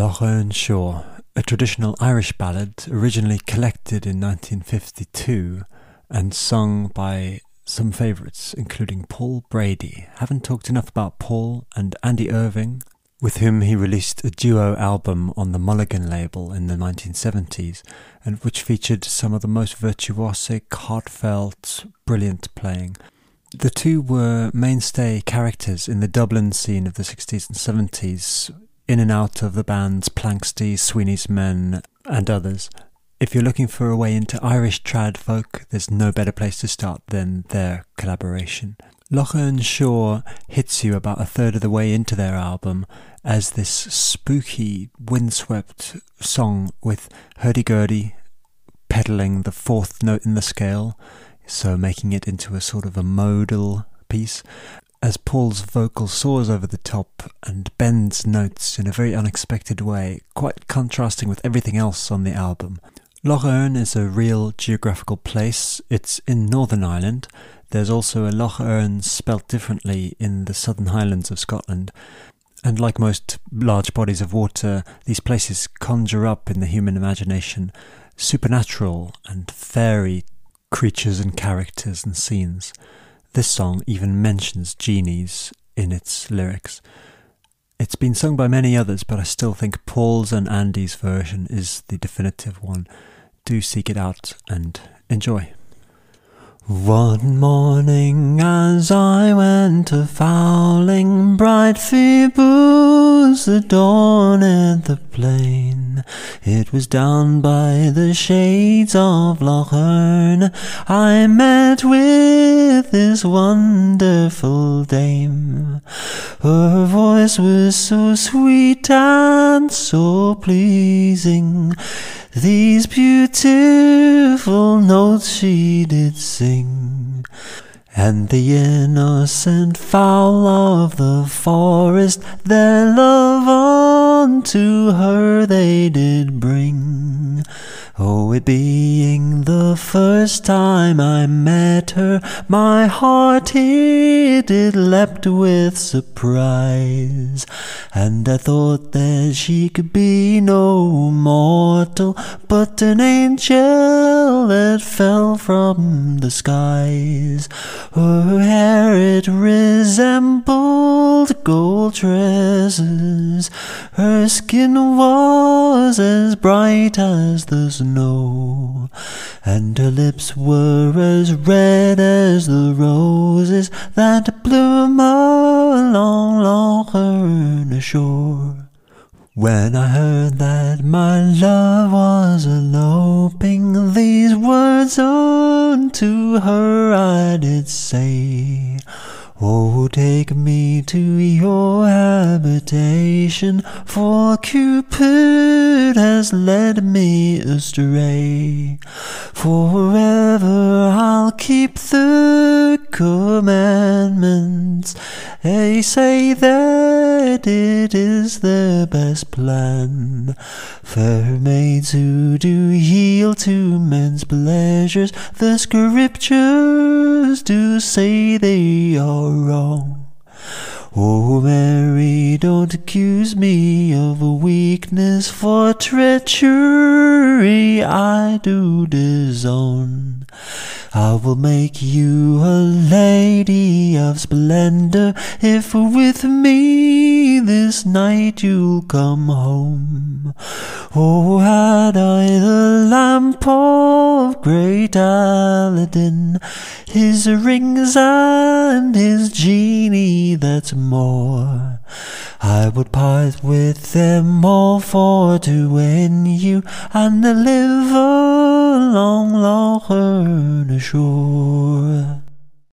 Loch Erne Shore, a traditional Irish ballad originally collected in 1952 and sung by some favourites, including Paul Brady. Haven't talked enough about Paul and Andy Irvine, with whom he released a duo album on the Mulligan label in the 1970s, and which featured some of the most virtuosic, heartfelt, brilliant playing. The two were mainstay characters in the Dublin scene of the 60s and 70s, in and out of the bands Planxty, Sweeney's Men, and others. If you're looking for a way into Irish trad folk, there's no better place to start than their collaboration. Loch Erne Shore hits you about a third of the way into their album as this spooky, windswept song with hurdy-gurdy pedaling the fourth note in the scale, so making it into a sort of a modal piece, as Paul's vocal soars over the top and bends notes in a very unexpected way, quite contrasting with everything else on the album. Loch Erne is a real geographical place. It's in Northern Ireland. There's also a Loch Earn spelt differently in the Southern Highlands of Scotland. And like most large bodies of water, these places conjure up in the human imagination supernatural and fairy creatures and characters and scenes. This song even mentions genies in its lyrics. It's been sung by many others, but I still think Paul's and Andy's version is the definitive one. Do seek it out and enjoy. One morning as I went a fowling, bright Phoebus adorned the plain. It was down by the shades of Loch Erne I met with this wonderful dame. Her voice was so sweet and so pleasing. These beautiful notes she did sing. And the innocent fowl of the forest their love unto her they did bring. Oh, it being the first time I met her, my heart it did leapt with surprise, and I thought that she could be no mortal, but an angel that fell from the skies. Her hair it resembled gold tresses, her skin was as bright as the snow, and her lips were as red as the roses that bloom along Loch Erne shore. When I heard that my her I did say. Oh, take me to your habitation, for Cupid has led me astray. Forever I'll keep the commandments. They say that it is the best plan. Fair maids who do yield to men's pleasures, the scriptures do say they are wrong. Oh, Mary, don't accuse me of weakness, for treachery I do disown. I will make you a lady of splendor if with me this night you'll come home. Oh, had I the lamp of great Aladdin, his rings and his genie that's more. I would part with them all for to win you and live along Loch Erne shore.